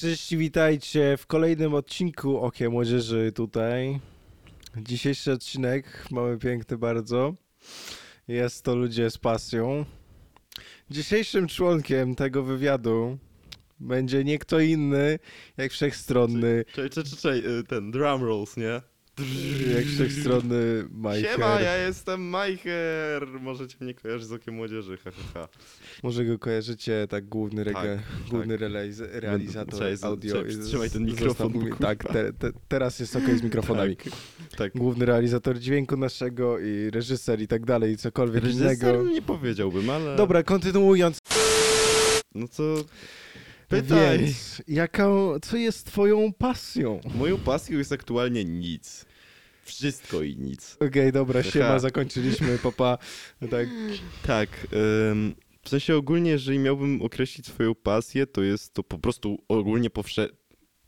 Cześć, witajcie w kolejnym odcinku Okiem Młodzieży tutaj. Dzisiejszy odcinek mamy piękny bardzo. Jest to Ludzie z pasją. Dzisiejszym członkiem tego wywiadu będzie nie kto inny jak wszechstronny, Czekaj, czekaj, czekaj, y, ten drum rolls, nie? Jak wszechstronny Majcher. Siema, ja jestem Majcher! Możecie mnie kojarzyć z Okiem Młodzieży, ha, ha, ha. Może go kojarzycie, tak główny, rega- Tak, główny realiz- realizator z- audio. czekaj, przytrzymaj ten mikrofon, Zostaw Tak, te, te, teraz jest ok z mikrofonami. Tak, tak. Główny realizator dźwięku naszego i reżyser i tak dalej, i cokolwiek Reżyser innego. nie powiedziałbym, ale... Dobra, kontynuując. No to... Pytaj! Więc, jaką, co jest twoją pasją? Moją pasją jest aktualnie nic. Wszystko i nic. Okej, dobra, Haha. siema, zakończyliśmy, papa. Tak, Tak, ym, w sensie ogólnie, jeżeli miałbym określić swoją pasję, to jest to po prostu ogólnie powsze...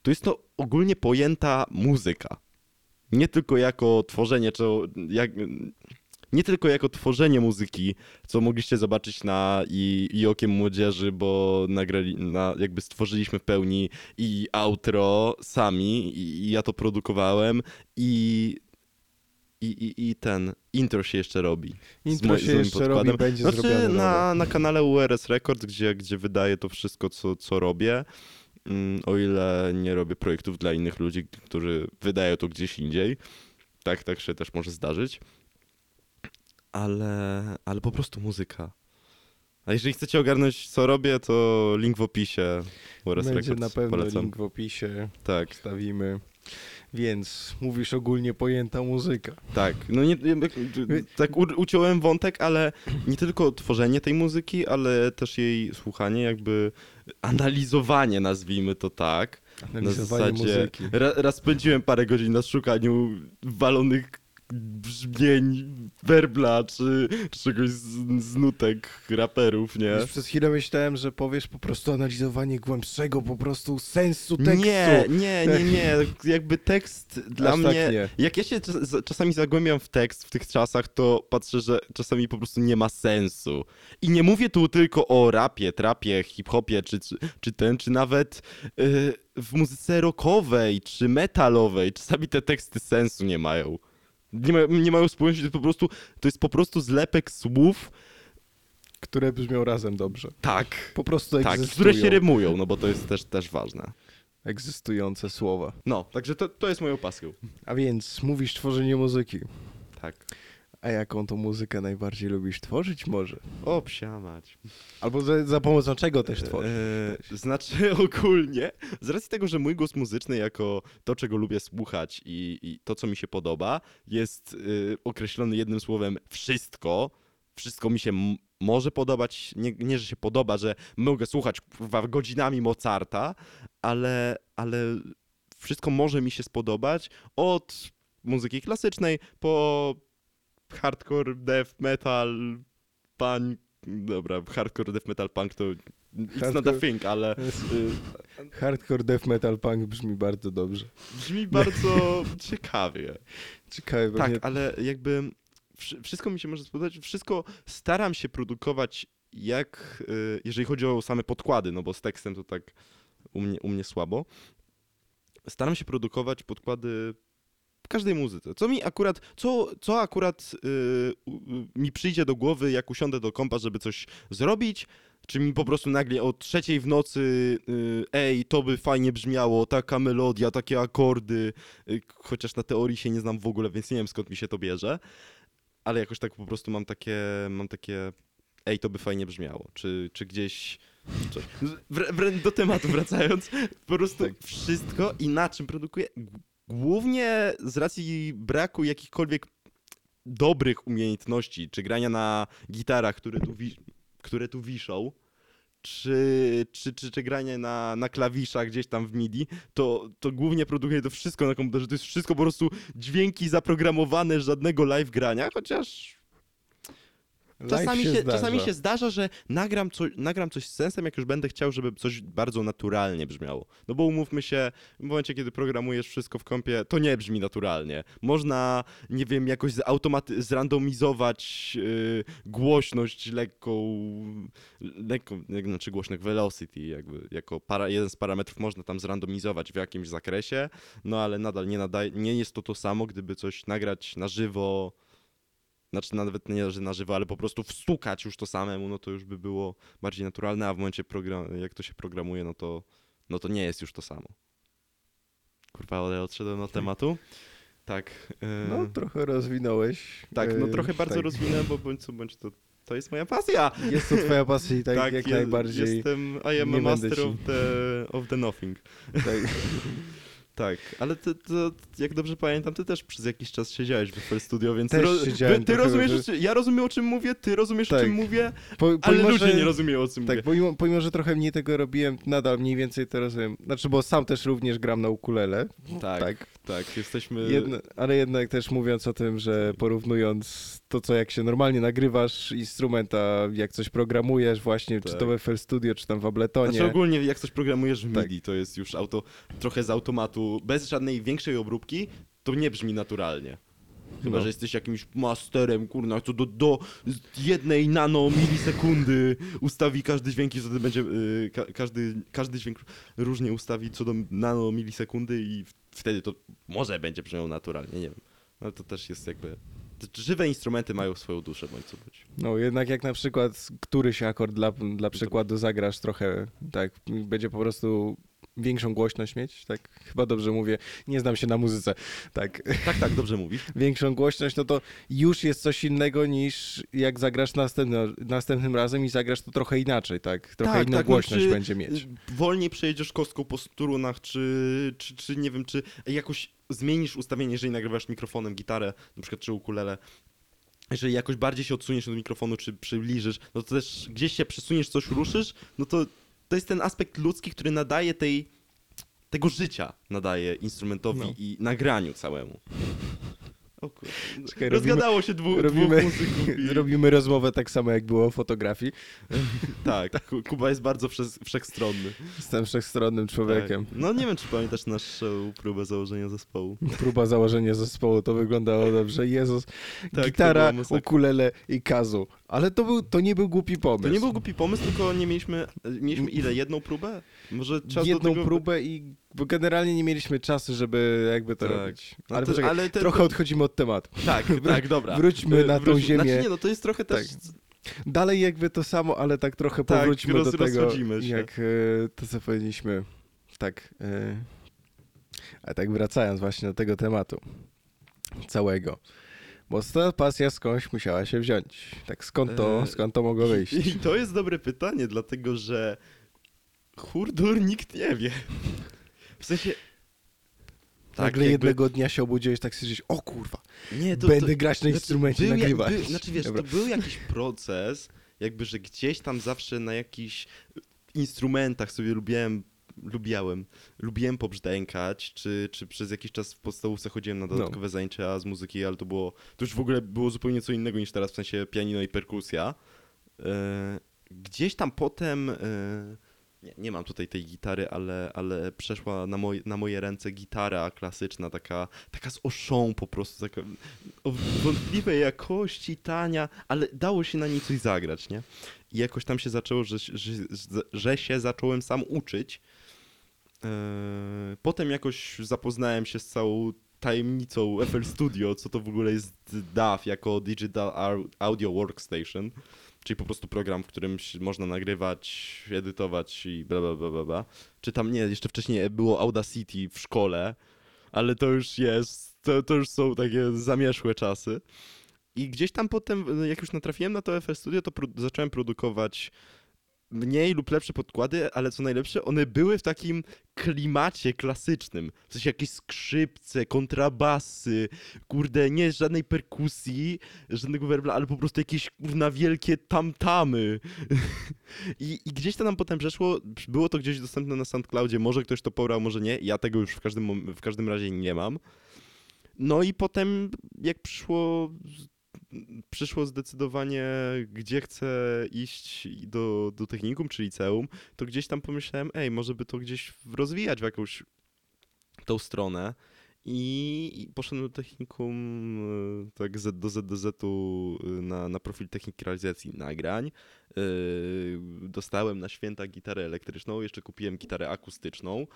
To jest to ogólnie pojęta muzyka. Nie tylko jako tworzenie, czy jak... Nie tylko jako tworzenie muzyki, co mogliście zobaczyć na i, i Okiem Młodzieży, bo nagrali, na, jakby stworzyliśmy w pełni i outro sami, i, i ja to produkowałem, i, i, i, i ten intro się jeszcze robi. intro z się moim jeszcze robi, podkładem. będzie Znaczy zrobione. na, na kanale URS Records, gdzie, gdzie wydaję to wszystko, co, co robię. Mm, O ile nie robię projektów dla innych ludzi, którzy wydają to gdzieś indziej. Tak, tak się też może zdarzyć. Ale, ale po prostu muzyka. A jeżeli chcecie ogarnąć, co robię, to link w opisie. URS Będzie Records na pewno polecam. link w opisie, Tak, wstawimy. Więc mówisz ogólnie pojęta muzyka. tak. No nie, tak u, uciąłem wątek, ale nie tylko tworzenie tej muzyki, ale też jej słuchanie, jakby analizowanie, nazwijmy to tak. Analizowanie muzyki. Ra, raz spędziłem parę godzin na szukaniu walonych brzmień werbla, czy, czy czegoś z, z nutek raperów, nie? Już przez chwilę myślałem, że powiesz po prostu analizowanie głębszego po prostu sensu tekstu. Nie, nie, nie, nie. Jakby tekst dla Aż tak mnie. nie. jak ja się czas, za- czasami zagłębiam w tekst w tych czasach, to patrzę, że czasami po prostu nie ma sensu. I nie mówię tu tylko o rapie, trapie, hip-hopie, czy, czy, czy ten, czy nawet yy, w muzyce rockowej, czy metalowej. Czasami te teksty sensu nie mają. Nie, ma, nie mają spójności, to jest po prostu, to jest po prostu zlepek słów, Które brzmią razem dobrze. tak, Po prostu tak, egzystują. które się rymują, no bo to jest też, też ważne. Egzystujące słowa. No, także to, to jest moją pasją. A więc mówisz tworzenie muzyki. Tak. A jaką to muzykę najbardziej lubisz tworzyć może? O. Albo za, za pomocą czego też tworzysz? Eee, znaczy ogólnie, z racji tego, że mój głos muzyczny jako to, czego lubię słuchać i, i to, co mi się podoba, jest y, określony jednym słowem wszystko. Wszystko mi się może podobać, nie, nie, że się podoba, że mogę słuchać kurwa, godzinami Mozarta, ale, ale wszystko może mi się spodobać od muzyki klasycznej po hardcore, death metal, punk, dobra, hardcore, death metal, punk to it's not a Hardcore- thing, ale y, Hardcore death metal punk brzmi bardzo dobrze. brzmi bardzo ciekawie. Ciekawe, Tak, pewnie ale jakby wszy- wszystko mi się może spodobać, wszystko staram się produkować jak, y, jeżeli chodzi o same podkłady, no bo z tekstem to tak u mnie, u mnie słabo. Staram się produkować podkłady w każdej muzyce. Co mi akurat, co, co akurat y, u- mi przyjdzie do głowy, jak usiądę do kompa, żeby coś zrobić, czy mi po prostu nagle o trzeciej w nocy, y, ej, to by fajnie brzmiało, taka melodia, takie akordy, y, chociaż na teorii się nie znam w ogóle, więc nie wiem skąd mi się to bierze, ale jakoś tak po prostu mam takie, mam takie, ej, to by fajnie brzmiało, czy, czy gdzieś. Wr- do tematu wracając, po prostu Tak. wszystko i na czym produkuję, G- głównie z racji braku jakichkolwiek dobrych umiejętności, czy grania na gitarach, które tu, wi- które tu wiszą, czy, czy, czy, czy granie na, na klawiszach gdzieś tam w MIDI, to, to głównie produkuję to wszystko na komputerze. To jest wszystko po prostu dźwięki zaprogramowane, żadnego live grania, chociaż czasami się się, zdarza. czasami się zdarza, że nagram, co, nagram coś z sensem, jak już będę chciał, żeby coś bardzo naturalnie brzmiało. No bo umówmy się, w momencie, kiedy programujesz wszystko w kompie, to nie brzmi naturalnie. Można, nie wiem, jakoś zautomaty- zrandomizować yy, głośność lekką, lekką, znaczy głośność velocity, jakby jako para, jeden z parametrów można tam zrandomizować w jakimś zakresie, no ale nadal nie, nadaje, nie jest to to samo, gdyby coś nagrać na żywo, znaczy nawet nie, że na żywo, ale po prostu wstukać już to samemu, no to już by było bardziej naturalne, a w momencie, program, jak to się programuje, no to, no to nie jest już to samo. Kurwa, ale odszedłem od tematu. Tak. yy, No, trochę rozwinąłeś. tak, no e, trochę bardzo tak. rozwinę, bo bądź co bądź to, to jest moja pasja. Jest to twoja pasja i tak, jak je- najbardziej. Jestem, I am a master of the, of the nothing. Tak. Tak, ale ty, to, jak dobrze pamiętam, ty też przez jakiś czas siedziałeś w FL Studio, więc Też ty, ro- siedziałem ty trochę rozumiesz, o czym- ja rozumiem o czym mówię, ty rozumiesz o Tak. czym mówię, Po, ale pomimo, ludzie że- nie rozumieją o czym Tak, mówię. pomimo, pomimo, że trochę mniej tego robiłem, nadal mniej więcej to rozumiem. Znaczy, bo sam też również gram na ukulele. Tak, tak, tak. jesteśmy... Jedno, ale jednak też mówiąc o tym, że porównując to, co jak się normalnie nagrywasz instrument, a jak coś programujesz właśnie, czy Tak. to w FL Studio, czy tam w Abletonie. Znaczy ogólnie jak coś programujesz w Tak. MIDI, to jest już auto trochę z automatu, bez żadnej większej obróbki, to nie brzmi naturalnie. Chyba, No. że jesteś jakimś masterem, kurna, co do, do jednej nano milisekundy ustawi każdy dźwięk i wtedy będzie, y, ka, każdy, każdy dźwięk różnie ustawi co do nano milisekundy i wtedy to może będzie brzmiało naturalnie, nie wiem. Ale to też jest jakby... Żywe instrumenty mają swoją duszę, bądź co być. No jednak jak na przykład któryś akord dla, dla przykładu zagrasz trochę, tak, będzie po prostu większą głośność mieć, tak, chyba dobrze mówię, nie znam się na muzyce, tak, Tak, tak, dobrze mówisz. większą głośność, no to już jest coś innego niż jak zagrasz następnym razem i zagrasz to trochę inaczej, tak, trochę Tak, inną tak, no, głośność czy- będzie mieć. Wolniej przejedziesz kostką po strunach, czy, czy, czy nie wiem, czy jakoś zmienisz ustawienie, jeżeli nagrywasz mikrofonem gitarę, na przykład czy ukulele. Jeżeli jakoś bardziej się odsuniesz od mikrofonu, czy przybliżysz, no to też gdzieś się przesuniesz, coś ruszysz, no to to jest ten aspekt ludzki, który nadaje tej, tego życia, nadaje instrumentowi No. i nagraniu całemu. O kurde. Czekaj, Rozgadało się dwu, robimy- dwóch muzyków i... Robimy rozmowę tak samo jak było o fotografii. Tak, Ku- Kuba jest bardzo wszech- wszechstronny. Jestem wszechstronnym człowiekiem. Tak. No nie wiem, czy pamiętasz naszą próbę założenia zespołu. Próba założenia zespołu, to wyglądało dobrze. Jezus, to gitara, ukulele i kazu. Ale to, był, to nie był głupi pomysł. To nie był głupi pomysł, tylko nie mieliśmy... Mieliśmy ile? Jedną próbę? Może czas Jedną tego... próbę i bo generalnie nie mieliśmy czasu, żeby jakby to Tak. robić. No Ale, to- poczekaj, ale te- trochę odchodzimy od tematu. Tak, tak, dobra. Wróćmy na tą ziemię. Znaczy nie, no to jest trochę też... Tak. Dalej jakby to samo, ale tak trochę Tak, powróćmy roz- do tego, jak e, to co powiedzieliśmy. Tak. E, a tak wracając właśnie do tego tematu całego. Bo ta pasja skądś musiała się wziąć. Tak skąd to, E, skąd to mogło wyjść? I to jest dobre pytanie, dlatego że hurdur nikt nie wie. W sensie... Nagle jakby- jednego dnia się obudziłeś tak stwierdzić, o kurwa, Nie, to, będę to, grać na Znaczy, instrumencie, był, nagrywać. Był, znaczy wiesz, Dobra. to był jakiś proces, jakby, że gdzieś tam zawsze na jakichś instrumentach sobie lubiłem, lubiałem, lubiłem pobrzdękać, czy, czy przez jakiś czas w podstawówce chodziłem na No. dodatkowe zajęcia z muzyki, ale to było, to już w ogóle było zupełnie co innego niż teraz, w sensie pianino i perkusja. E, Gdzieś tam potem, e, nie, nie mam tutaj tej gitary, ale, ale przeszła na, moj, na moje ręce gitara klasyczna, taka, taka z oszą po prostu, taka wątpliwej jakości, tania, ale dało się na niej coś zagrać, nie? I jakoś tam się zaczęło, że, że, że się zacząłem sam uczyć. Eee, Potem jakoś zapoznałem się z całą tajemnicą FL Studio, co to w ogóle jest DAW jako Digital Au- Audio Workstation, czyli po prostu program, w którym można nagrywać, edytować i bla bla bla. bla. Czy tam nie, jeszcze wcześniej było Audacity w szkole, ale to już jest, to, to już są takie zamieszłe czasy. I gdzieś tam potem, jak już natrafiłem na to FL Studio, to pro- zacząłem produkować mniej lub lepsze podkłady, ale co najlepsze, one były w takim klimacie klasycznym. W sensie jakieś skrzypce, kontrabasy, kurde, nie żadnej perkusji, żadnego werbla, ale po prostu jakieś kurna wielkie tamtamy. I, I gdzieś to nam potem przeszło, było to gdzieś dostępne na SoundCloudzie, może ktoś to pobrał, może nie, ja tego już w każdym, w każdym razie nie mam. No i potem jak przyszło przyszło zdecydowanie, gdzie chcę iść do, do technikum czy liceum, to gdzieś tam pomyślałem, ej, może by to gdzieś rozwijać w jakąś tą stronę. I poszedłem do technikum, y, tak Z do y, na, na profil techniki realizacji nagrań. Y, Dostałem na święta gitarę elektryczną, jeszcze kupiłem gitarę akustyczną.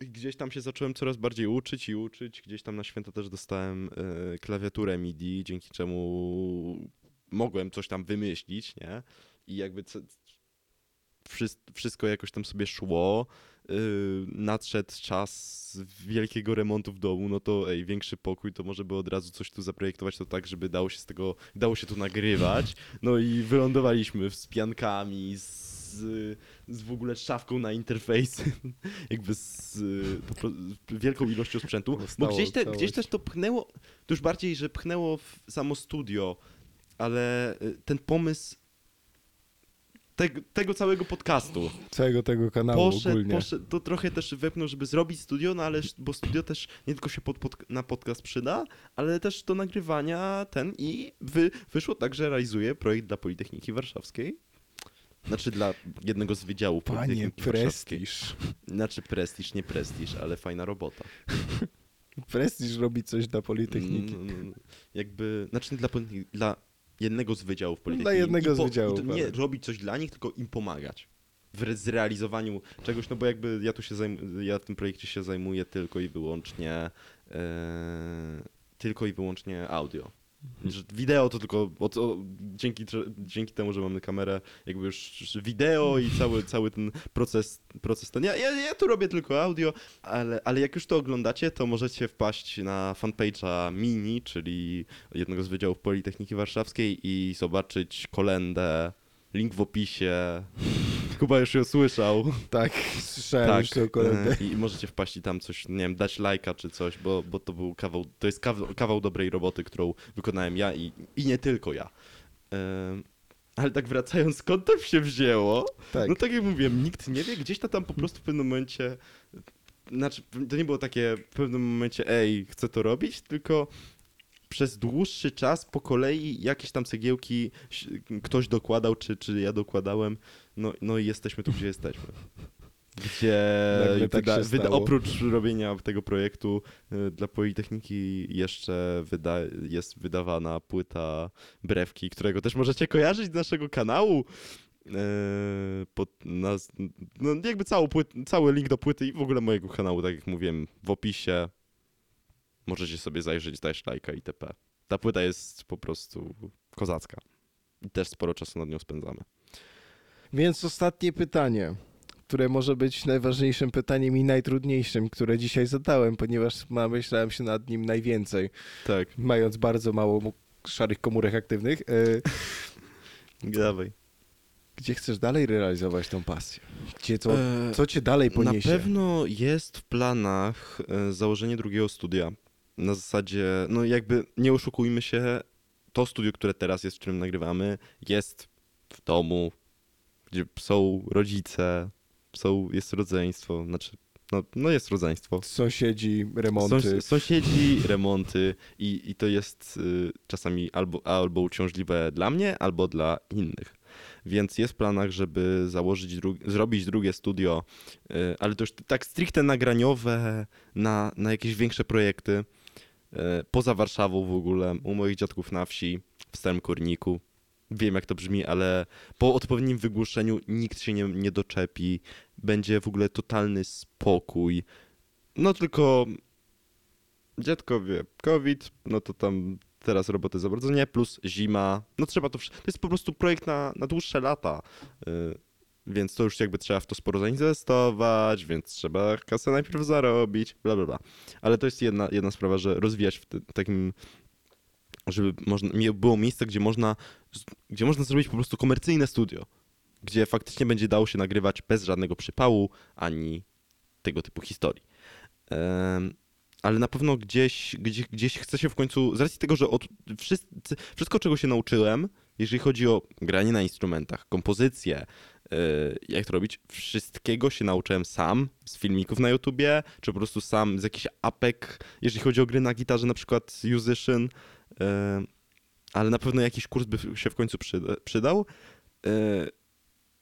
Gdzieś tam się zacząłem coraz bardziej uczyć i uczyć. Gdzieś tam na święta też dostałem y, klawiaturę MIDI, dzięki czemu mogłem coś tam wymyślić, nie? I jakby wszystko jakoś tam sobie szło. Yy, nadszedł czas wielkiego remontu w domu, no to ej, większy pokój, to może by od razu coś tu zaprojektować to tak, żeby dało się z tego, dało się tu nagrywać. No i wylądowaliśmy z piankami, z, z w ogóle szafką na interfejsy, jakby z po wielką ilością sprzętu. Bo Powstało gdzieś, te, gdzieś też to pchnęło, to już bardziej, że pchnęło w samo studio, ale y, ten pomysł tego, tego całego podcastu Całego tego kanału poszedł, ogólnie. poszedł, to trochę też wepnął, żeby zrobić studio, no ale bo studio też nie tylko się pod, pod, na podcast przyda, ale też do nagrywania ten i wy, wyszło tak, że realizuje projekt dla Politechniki Warszawskiej. Znaczy dla jednego z wydziałów Panie Politechniki Warszawskiej. prestiż. Znaczy prestiż, nie prestiż, ale fajna robota. Prestiż robi coś dla Politechniki. Mm, jakby, znaczy nie dla, dla jednego z wydziałów Politechniki. jednego I z po- wydziałów, Nie ale- robić coś dla nich, tylko im pomagać. W re- zrealizowaniu czegoś, no bo jakby ja tu się zajmuję, ja w tym projekcie się zajmuję tylko i wyłącznie e, tylko i wyłącznie audio. Wideo to tylko o, o, dzięki, dzięki temu, że mamy kamerę, jakby już już wideo i cały, cały ten proces, proces ten. Ja, ja, ja tu robię tylko audio, ale, ale jak już to oglądacie, to możecie wpaść na fanpage'a Mini, czyli jednego z wydziałów Politechniki Warszawskiej i zobaczyć kolendę. Link w opisie. Kuba już ją słyszał. Tak, słyszałem już tą kolędę. e, I możecie wpaść i tam coś, nie wiem, dać lajka czy coś, bo, bo to był kawał, to jest kawał, kawał dobrej roboty, którą wykonałem ja i, i nie tylko ja. Em, ale tak wracając, skąd to się wzięło? Tak. No tak jak mówiłem, nikt nie wie, gdzieś to tam po prostu w pewnym momencie, znaczy to nie było takie w pewnym momencie, ej, chcę to robić, tylko przez dłuższy czas po kolei jakieś tam cegiełki ktoś dokładał, czy, czy ja dokładałem, no, no i jesteśmy tu, gdzie jesteśmy. Gdzie Nagle tak wyda, wyda, oprócz robienia tego projektu y, dla Politechniki jeszcze wyda, jest wydawana płyta Brewki, którego też możecie kojarzyć z naszego kanału. Yy, pod naz- no jakby całą płyt, cały link do płyty i w ogóle mojego kanału, tak jak mówiłem, w opisie. Możecie sobie zajrzeć, dać lajka itp. Ta płyta jest po prostu kozacka. I też sporo czasu nad nią spędzamy. Więc ostatnie pytanie, które może być najważniejszym pytaniem i najtrudniejszym, które dzisiaj zadałem, ponieważ namyślałem się nad nim najwięcej, Tak, mając bardzo mało szarych komórek aktywnych. E, dawaj. Gdzie chcesz dalej realizować tą pasję? Gdzie co, Eee, co cię dalej Na poniesie? pewno jest w planach e, założenie drugiego studia. Na zasadzie, no jakby nie oszukujmy się, to studio, które teraz jest, w którym nagrywamy, jest w domu, gdzie są rodzice, są, jest rodzeństwo, znaczy, no, no jest rodzeństwo. Sąsiedzi, remonty. Sąs- sąsiedzi, remonty i, i to jest y, czasami albo, albo uciążliwe dla mnie, albo dla innych. Więc jest w planach, żeby założyć dru- zrobić drugie studio, y, ale to już tak stricte nagraniowe na, na jakieś większe projekty. y, Poza Warszawą w ogóle, u moich dziadków na wsi, w Starym Korniku. Wiem jak to brzmi, ale po odpowiednim wygłuszeniu nikt się nie, nie doczepi. Będzie w ogóle totalny spokój. No tylko dziadkowie, COVID, no to tam teraz roboty za bardzo nie, plus zima, no trzeba to, to jest po prostu projekt na, na dłuższe lata, y, więc to już jakby trzeba w to sporo zainwestować, więc trzeba kasę najpierw zarobić, bla bla bla. Ale to jest jedna, jedna sprawa, że rozwijać w takim, żeby można, było miejsce, gdzie można, gdzie można zrobić po prostu komercyjne studio, gdzie faktycznie będzie dało się nagrywać bez żadnego przypału, ani tego typu historii. Ale na pewno gdzieś, gdzieś, gdzieś chcę się w końcu, z racji tego, że od, wszystko, czego się nauczyłem, jeżeli chodzi o granie na instrumentach, kompozycję, yy, jak to robić, wszystkiego się nauczyłem sam, z filmików na YouTubie, czy po prostu sam z jakichś apek, jeżeli chodzi o gry na gitarze, na przykład Musician, ale na pewno jakiś kurs by się w końcu przyda, przydał. E,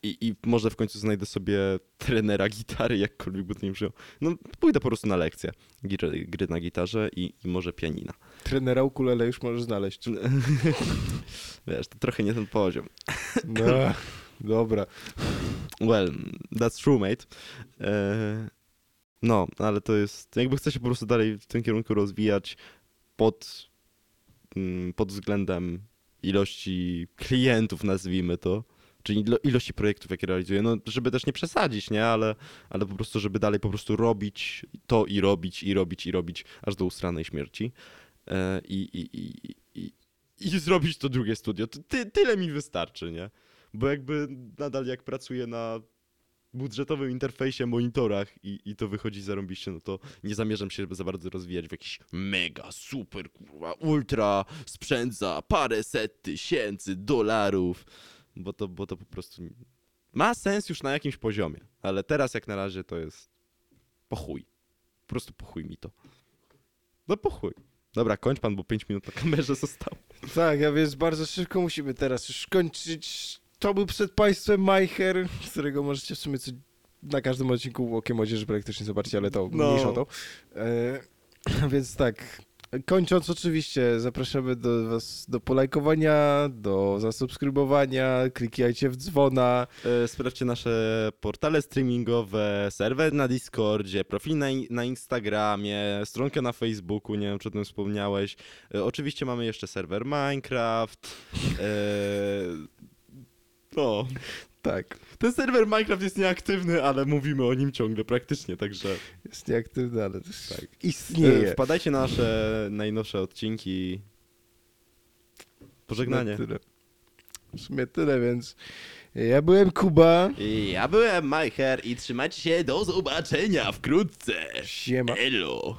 i, I może w końcu znajdę sobie trenera gitary, jakkolwiek by to nie brzmiało. No, pójdę po prostu na lekcję gry, gry na gitarze i, i może pianina. Trenera ukulele już możesz znaleźć. Wiesz, to trochę nie ten poziom. No, dobra. Well, that's true, mate. E, no, ale to jest. Jakby chcę się po prostu dalej w tym kierunku rozwijać pod, pod względem ilości klientów, nazwijmy to. Czyli ilo- ilości projektów, jakie realizuję. No, żeby też nie przesadzić, nie? Ale, ale po prostu, żeby dalej po prostu robić to i robić, i robić, i robić, aż do ustranej śmierci. E, i, i, i, i, I zrobić to drugie studio. Ty, tyle mi wystarczy, nie? Bo jakby nadal jak pracuję na budżetowym interfejsie, monitorach i, i to wychodzi zarąbiście, no to nie zamierzam się za bardzo rozwijać w jakiś mega, super, kurwa, ultra sprzęt za paręset tysięcy dolarów, bo to, bo to po prostu ma sens już na jakimś poziomie, ale teraz jak na razie to jest pochuj. Po prostu pochuj mi to. No pochuj. Dobra, kończ pan, bo 5 minut na kamerze zostało. Tak, a więc bardzo szybko musimy teraz już kończyć. To był przed państwem Majcher, z którego możecie w sumie co, na każdym odcinku Okiem Młodzieży praktycznie zobaczyć, ale to No. mniejsza to. E, więc tak, kończąc oczywiście, zapraszamy do was do polajkowania, do zasubskrybowania, klikajcie w dzwona. E, Sprawdźcie nasze portale streamingowe, serwer na Discordzie, profil na, na Instagramie, stronkę na Facebooku, nie wiem czy o tym wspomniałeś. E, Oczywiście mamy jeszcze serwer Minecraft. E, No, Tak, ten serwer Minecraft jest nieaktywny, ale mówimy o nim ciągle praktycznie, także jest nieaktywny, ale też Tak. e, istnieje. wpadajcie na nasze najnowsze odcinki. Pożegnanie. Tyle. W sumie tyle, więc ja byłem Kuba. Ja byłem Majcher i trzymajcie się, do zobaczenia wkrótce. Siema. Elo.